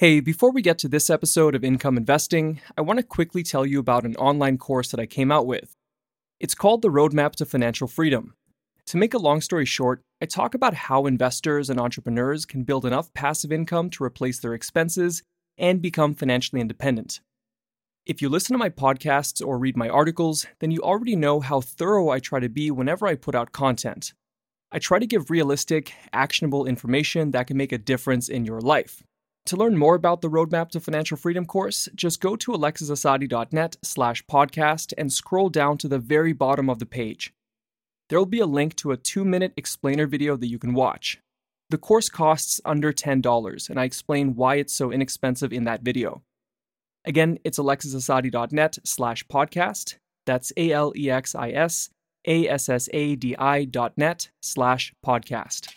Hey, before we get to this episode of Income Investing, I want to quickly tell you about an online course that I came out with. It's called The Roadmap to Financial Freedom. To make a long story short, I talk about how investors and entrepreneurs can build enough passive income to replace their expenses and become financially independent. If you listen to my podcasts or read my articles, then you already know how thorough I try to be whenever I put out content. I try to give realistic, actionable information that can make a difference in your life. To learn more about the Roadmap to Financial Freedom course, just go to alexisassadi.net slash podcast and scroll down to the very bottom of the page. There will be a link to a two minute explainer video that you can watch. The course costs under $10, and I explain why it's so inexpensive in that video. Again, it's alexisassadi.net slash podcast. That's A L E X I S A S S A D I dot net slash podcast.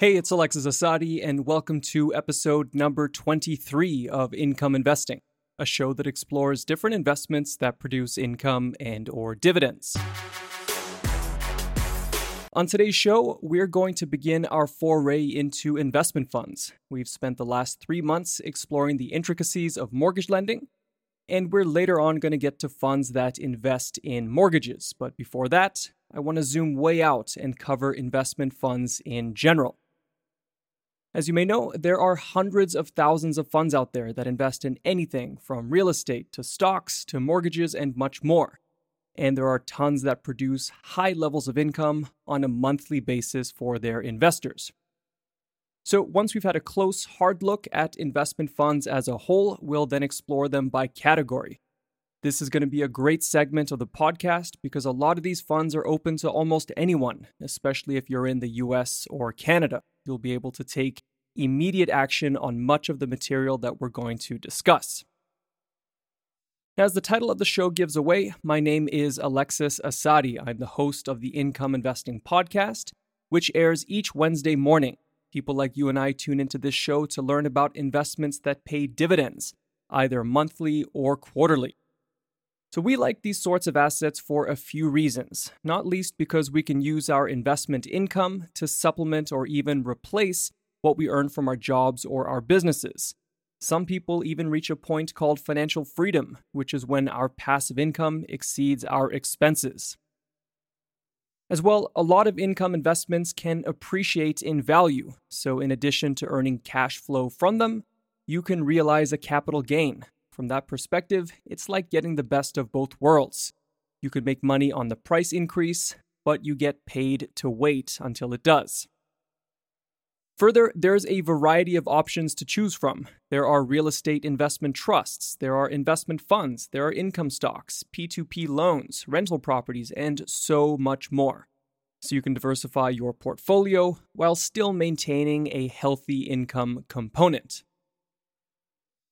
Hey, it's Alexis Assadi, and welcome to episode number 23 of Income Investing, a show that explores different investments that produce income and or dividends. On today's show, we're going to begin our foray into investment funds. We've spent the last three months exploring the intricacies of mortgage lending, and we're later on going to get to funds that invest in mortgages. But before that, I want to zoom way out and cover investment funds in general. As you may know, there are hundreds of thousands of funds out there that invest in anything from real estate to stocks to mortgages and much more. And there are tons that produce high levels of income on a monthly basis for their investors. So, once we've had a close, hard look at investment funds as a whole, we'll then explore them by category. This is going to be a great segment of the podcast because a lot of these funds are open to almost anyone, especially if you're in the US or Canada. You'll be able to take immediate action on much of the material that we're going to discuss. As the title of the show gives away, my name is Alexis Assadi. I'm the host of the Income Investing Podcast, which airs each Wednesday morning. People like you and I tune into this show to learn about investments that pay dividends, either monthly or quarterly. So, we like these sorts of assets for a few reasons, not least because we can use our investment income to supplement or even replace what we earn from our jobs or our businesses. Some people even reach a point called financial freedom, which is when our passive income exceeds our expenses. As well, a lot of income investments can appreciate in value, so in addition to earning cash flow from them, you can realize a capital gain, from that perspective, it's like getting the best of both worlds. You could make money on the price increase, but you get paid to wait until it does. Further, there's a variety of options to choose from. There are real estate investment trusts, there are investment funds, there are income stocks, P2P loans, rental properties, and so much more. So you can diversify your portfolio while still maintaining a healthy income component.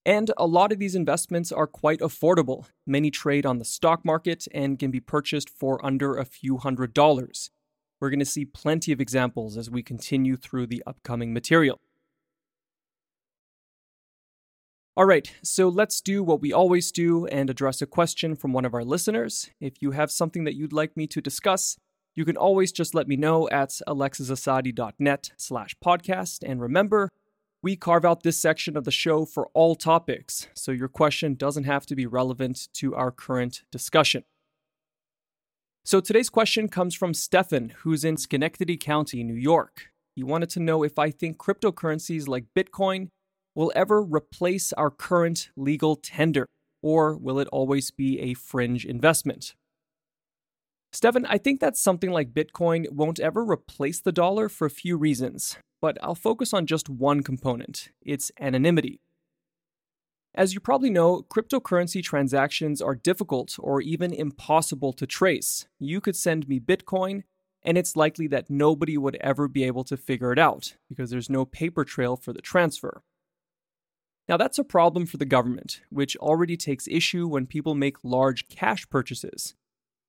And a lot of these investments are quite affordable. Many trade on the stock market and can be purchased for under a few hundred dollars. We're going to see plenty of examples as we continue through the upcoming material. All right, so let's do what we always do and address a question from one of our listeners. If you have something that you'd like me to discuss, you can always just let me know at alexisassadi.net slash podcast. And remember, we carve out this section of the show for all topics, so your question doesn't have to be relevant to our current discussion. So today's question comes from Stefan, who's in Schenectady County, New York. He wanted to know if I think cryptocurrencies like Bitcoin will ever replace our current legal tender, or will it always be a fringe investment? Stefan, I think that something like Bitcoin won't ever replace the dollar for a few reasons but I'll focus on just one component its anonymity. As you probably know, cryptocurrency transactions are difficult or even impossible to trace. You could send me Bitcoin, and it's likely that nobody would ever be able to figure it out because there's no paper trail for the transfer. Now, that's a problem for the government, which already takes issue when people make large cash purchases.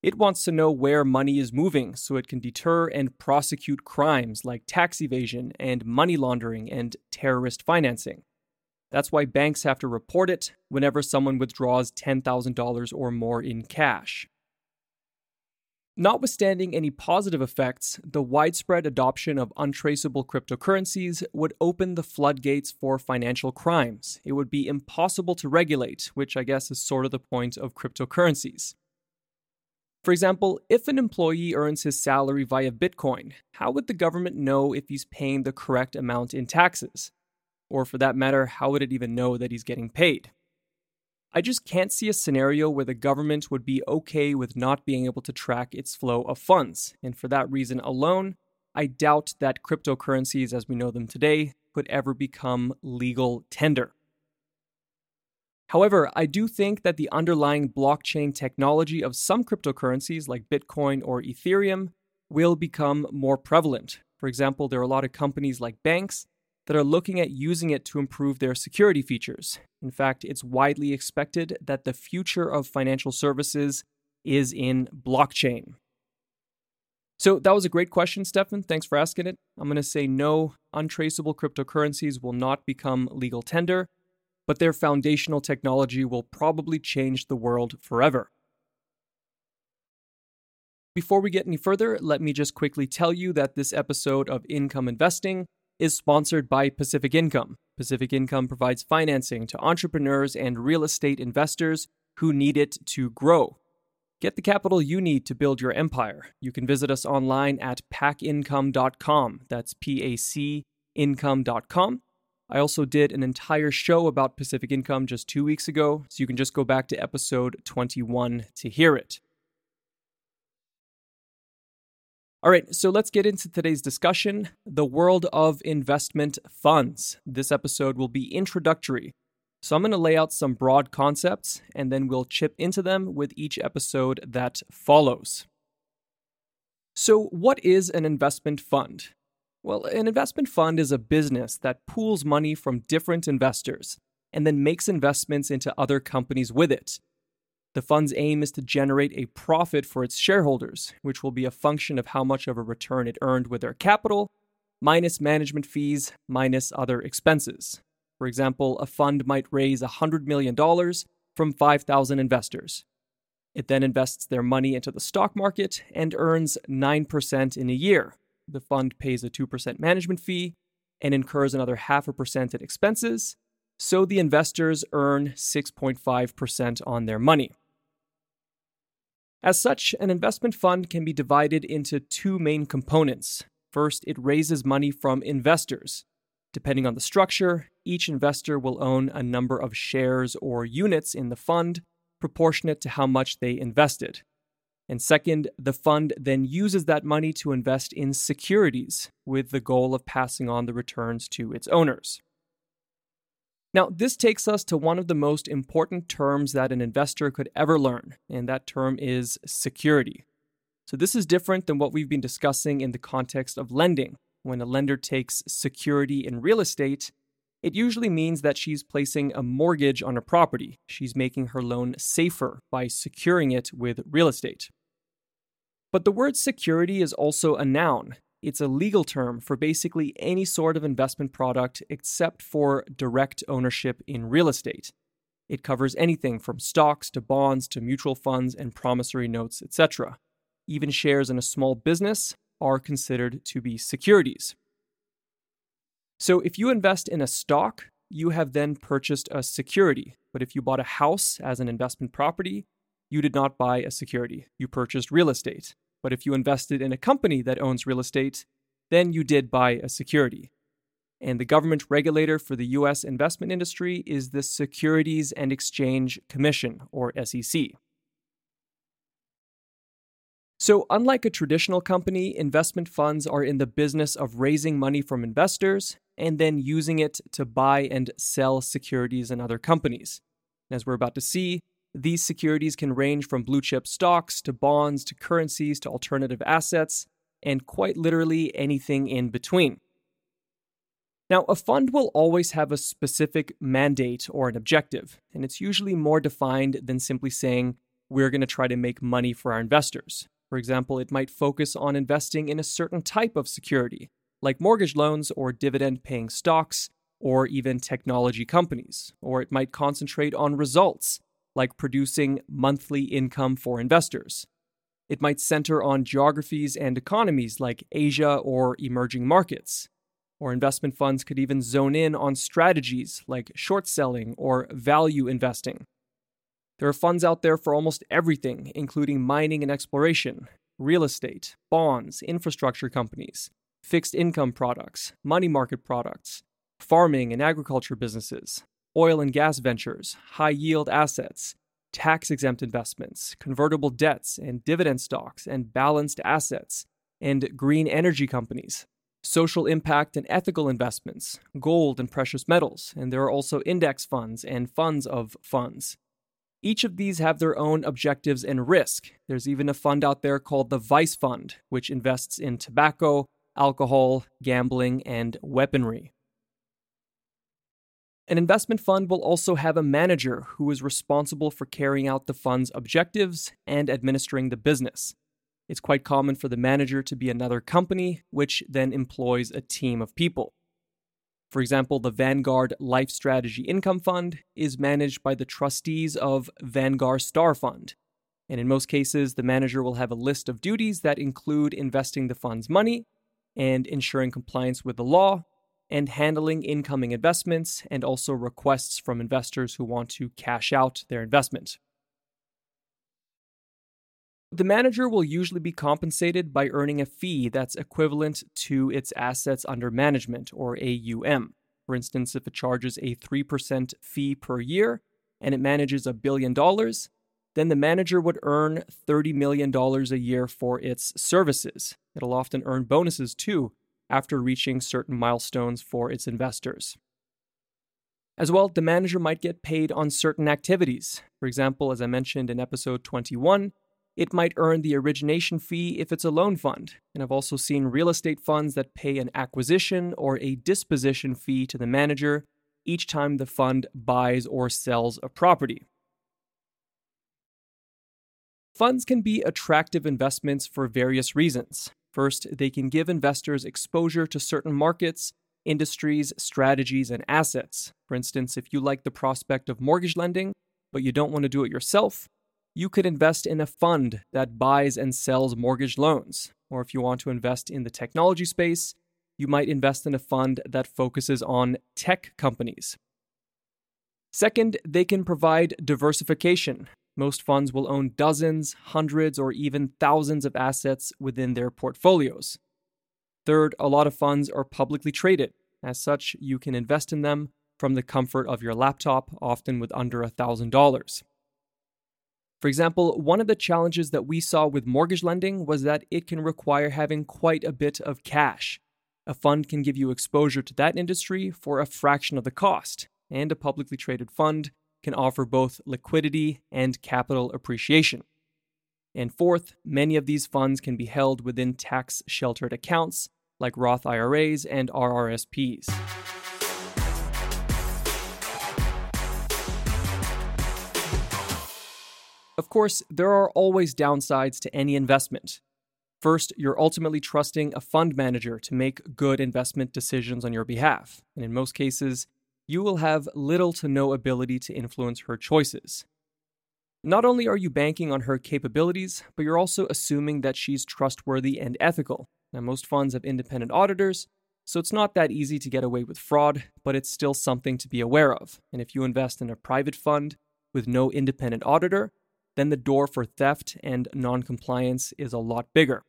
It wants to know where money is moving so it can deter and prosecute crimes like tax evasion and money laundering and terrorist financing. That's why banks have to report it whenever someone withdraws $10,000 or more in cash. Notwithstanding any positive effects, the widespread adoption of untraceable cryptocurrencies would open the floodgates for financial crimes. It would be impossible to regulate, which I guess is sort of the point of cryptocurrencies. For example, if an employee earns his salary via Bitcoin, how would the government know if he's paying the correct amount in taxes? Or for that matter, how would it even know that he's getting paid? I just can't see a scenario where the government would be okay with not being able to track its flow of funds. And for that reason alone, I doubt that cryptocurrencies as we know them today could ever become legal tender. However, I do think that the underlying blockchain technology of some cryptocurrencies like Bitcoin or Ethereum will become more prevalent. For example, there are a lot of companies like banks that are looking at using it to improve their security features. In fact, it's widely expected that the future of financial services is in blockchain. So that was a great question, Stefan. Thanks for asking it. I'm going to say no, untraceable cryptocurrencies will not become legal tender but their foundational technology will probably change the world forever. Before we get any further, let me just quickly tell you that this episode of Income Investing is sponsored by Pacific Income. Pacific Income provides financing to entrepreneurs and real estate investors who need it to grow. Get the capital you need to build your empire. You can visit us online at pacincome.com. That's P A C income.com. I also did an entire show about Pacific Income just two weeks ago, so you can just go back to episode 21 to hear it. All right, so let's get into today's discussion the world of investment funds. This episode will be introductory. So I'm going to lay out some broad concepts and then we'll chip into them with each episode that follows. So, what is an investment fund? Well, an investment fund is a business that pools money from different investors and then makes investments into other companies with it. The fund's aim is to generate a profit for its shareholders, which will be a function of how much of a return it earned with their capital, minus management fees, minus other expenses. For example, a fund might raise $100 million from 5,000 investors. It then invests their money into the stock market and earns 9% in a year, the fund pays a 2% management fee and incurs another half a percent in expenses, so the investors earn 6.5% on their money. As such, an investment fund can be divided into two main components. First, it raises money from investors. Depending on the structure, each investor will own a number of shares or units in the fund proportionate to how much they invested. And second, the fund then uses that money to invest in securities with the goal of passing on the returns to its owners. Now, this takes us to one of the most important terms that an investor could ever learn, and that term is security. So, this is different than what we've been discussing in the context of lending. When a lender takes security in real estate, it usually means that she's placing a mortgage on a property. She's making her loan safer by securing it with real estate. But the word security is also a noun. It's a legal term for basically any sort of investment product except for direct ownership in real estate. It covers anything from stocks to bonds to mutual funds and promissory notes, etc. Even shares in a small business are considered to be securities. So if you invest in a stock, you have then purchased a security. But if you bought a house as an investment property, you did not buy a security. You purchased real estate. But if you invested in a company that owns real estate, then you did buy a security. And the government regulator for the US investment industry is the Securities and Exchange Commission, or SEC. So, unlike a traditional company, investment funds are in the business of raising money from investors and then using it to buy and sell securities in other companies. As we're about to see, these securities can range from blue chip stocks to bonds to currencies to alternative assets, and quite literally anything in between. Now, a fund will always have a specific mandate or an objective, and it's usually more defined than simply saying, we're going to try to make money for our investors. For example, it might focus on investing in a certain type of security, like mortgage loans or dividend paying stocks, or even technology companies, or it might concentrate on results, like producing monthly income for investors. It might center on geographies and economies like Asia or emerging markets. Or investment funds could even zone in on strategies like short selling or value investing. There are funds out there for almost everything, including mining and exploration, real estate, bonds, infrastructure companies, fixed income products, money market products, farming and agriculture businesses, oil and gas ventures, high yield assets, tax exempt investments, convertible debts and dividend stocks and balanced assets, and green energy companies, social impact and ethical investments, gold and precious metals, and there are also index funds and funds of funds. Each of these have their own objectives and risk. There's even a fund out there called the Vice Fund, which invests in tobacco, alcohol, gambling, and weaponry. An investment fund will also have a manager who is responsible for carrying out the fund's objectives and administering the business. It's quite common for the manager to be another company, which then employs a team of people. For example, the Vanguard Life Strategy Income Fund is managed by the trustees of Vanguard Star Fund. And in most cases, the manager will have a list of duties that include investing the fund's money and ensuring compliance with the law and handling incoming investments and also requests from investors who want to cash out their investment. The manager will usually be compensated by earning a fee that's equivalent to its assets under management, or AUM. For instance, if it charges a 3% fee per year and it manages a billion dollars, then the manager would earn $30 million a year for its services. It'll often earn bonuses too after reaching certain milestones for its investors. As well, the manager might get paid on certain activities. For example, as I mentioned in episode 21, it might earn the origination fee if it's a loan fund. And I've also seen real estate funds that pay an acquisition or a disposition fee to the manager each time the fund buys or sells a property. Funds can be attractive investments for various reasons. First, they can give investors exposure to certain markets, industries, strategies, and assets. For instance, if you like the prospect of mortgage lending, but you don't want to do it yourself, you could invest in a fund that buys and sells mortgage loans. Or if you want to invest in the technology space, you might invest in a fund that focuses on tech companies. Second, they can provide diversification. Most funds will own dozens, hundreds, or even thousands of assets within their portfolios. Third, a lot of funds are publicly traded. As such, you can invest in them from the comfort of your laptop, often with under $1,000. For example, one of the challenges that we saw with mortgage lending was that it can require having quite a bit of cash. A fund can give you exposure to that industry for a fraction of the cost, and a publicly traded fund can offer both liquidity and capital appreciation. And fourth, many of these funds can be held within tax sheltered accounts like Roth IRAs and RRSPs. Of course, there are always downsides to any investment. First, you're ultimately trusting a fund manager to make good investment decisions on your behalf, and in most cases, you will have little to no ability to influence her choices. Not only are you banking on her capabilities, but you're also assuming that she's trustworthy and ethical. Now, most funds have independent auditors, so it's not that easy to get away with fraud, but it's still something to be aware of. And if you invest in a private fund with no independent auditor, then the door for theft and noncompliance is a lot bigger.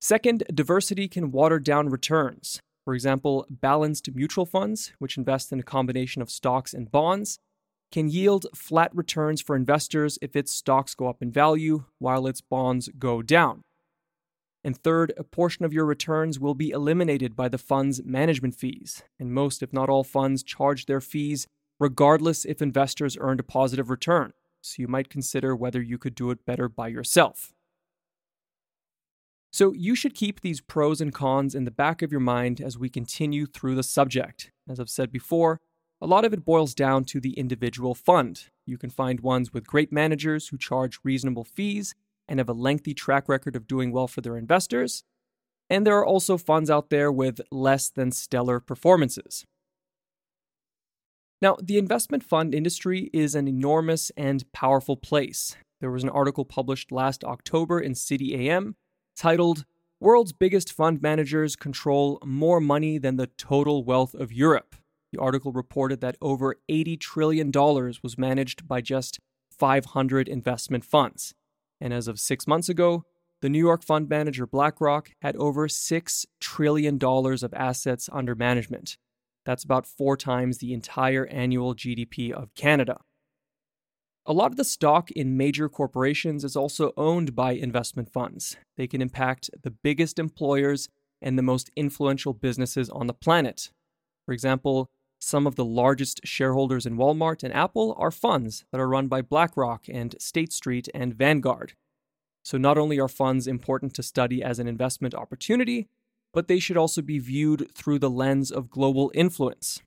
Second, diversity can water down returns. For example, balanced mutual funds, which invest in a combination of stocks and bonds, can yield flat returns for investors if its stocks go up in value while its bonds go down. And third, a portion of your returns will be eliminated by the fund's management fees, and most, if not all, funds charge their fees regardless if investors earned a positive return so you might consider whether you could do it better by yourself. So, you should keep these pros and cons in the back of your mind as we continue through the subject. As I've said before, a lot of it boils down to the individual fund. You can find ones with great managers who charge reasonable fees and have a lengthy track record of doing well for their investors. And there are also funds out there with less than stellar performances. Now, the investment fund industry is an enormous and powerful place. There was an article published last October in City AM titled World's Biggest Fund Managers Control More Money Than the Total Wealth of Europe. The article reported that over $80 trillion was managed by just 500 investment funds. And as of six months ago, the New York fund manager BlackRock had over $6 trillion of assets under management. That's about four times the entire annual GDP of Canada. A lot of the stock in major corporations is also owned by investment funds. They can impact the biggest employers and the most influential businesses on the planet. For example, some of the largest shareholders in Walmart and Apple are funds that are run by BlackRock and State Street and Vanguard. So, not only are funds important to study as an investment opportunity, but they should also be viewed through the lens of global influence.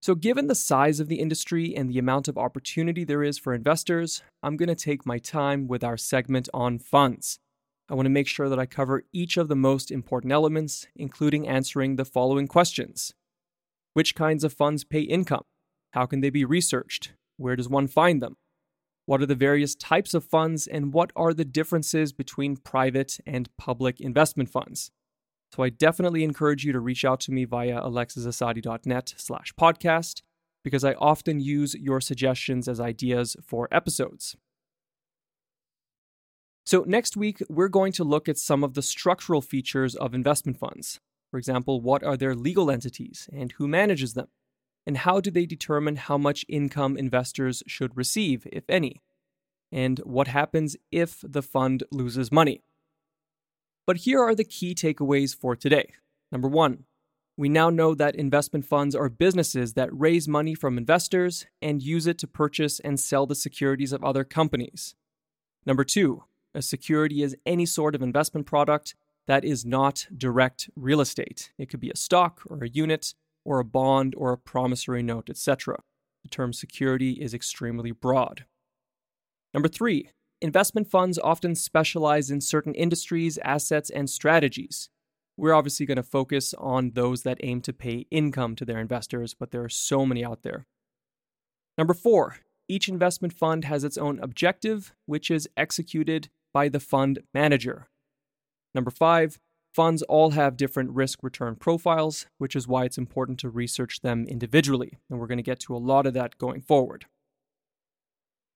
So, given the size of the industry and the amount of opportunity there is for investors, I'm going to take my time with our segment on funds. I want to make sure that I cover each of the most important elements, including answering the following questions Which kinds of funds pay income? How can they be researched? Where does one find them? What are the various types of funds, and what are the differences between private and public investment funds? So I definitely encourage you to reach out to me via alexisassadi.net slash podcast because I often use your suggestions as ideas for episodes. So, next week, we're going to look at some of the structural features of investment funds. For example, what are their legal entities and who manages them? And how do they determine how much income investors should receive, if any? And what happens if the fund loses money? But here are the key takeaways for today. Number one, we now know that investment funds are businesses that raise money from investors and use it to purchase and sell the securities of other companies. Number two, a security is any sort of investment product that is not direct real estate. It could be a stock or a unit or a bond or a promissory note, etc. The term security is extremely broad. Number three, investment funds often specialize in certain industries, assets, and strategies. We're obviously going to focus on those that aim to pay income to their investors, but there are so many out there. Number four, each investment fund has its own objective, which is executed by the fund manager. Number five, funds all have different risk return profiles, which is why it's important to research them individually. And we're going to get to a lot of that going forward.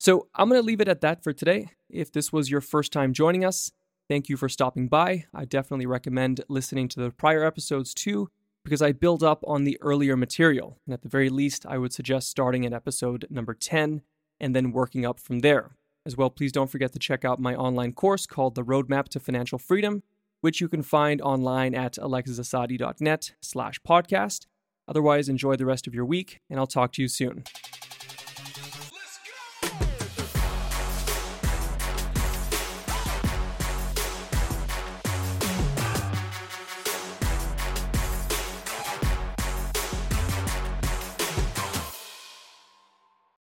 So I'm going to leave it at that for today. If this was your first time joining us, thank you for stopping by. I definitely recommend listening to the prior episodes too, because I build up on the earlier material. And at the very least, I would suggest starting at episode number 10 and then working up from there. As well, please don't forget to check out my online course called The Roadmap to Financial Freedom, which you can find online at alexisassadi.net slash podcast. Otherwise, enjoy the rest of your week, and I'll talk to you soon.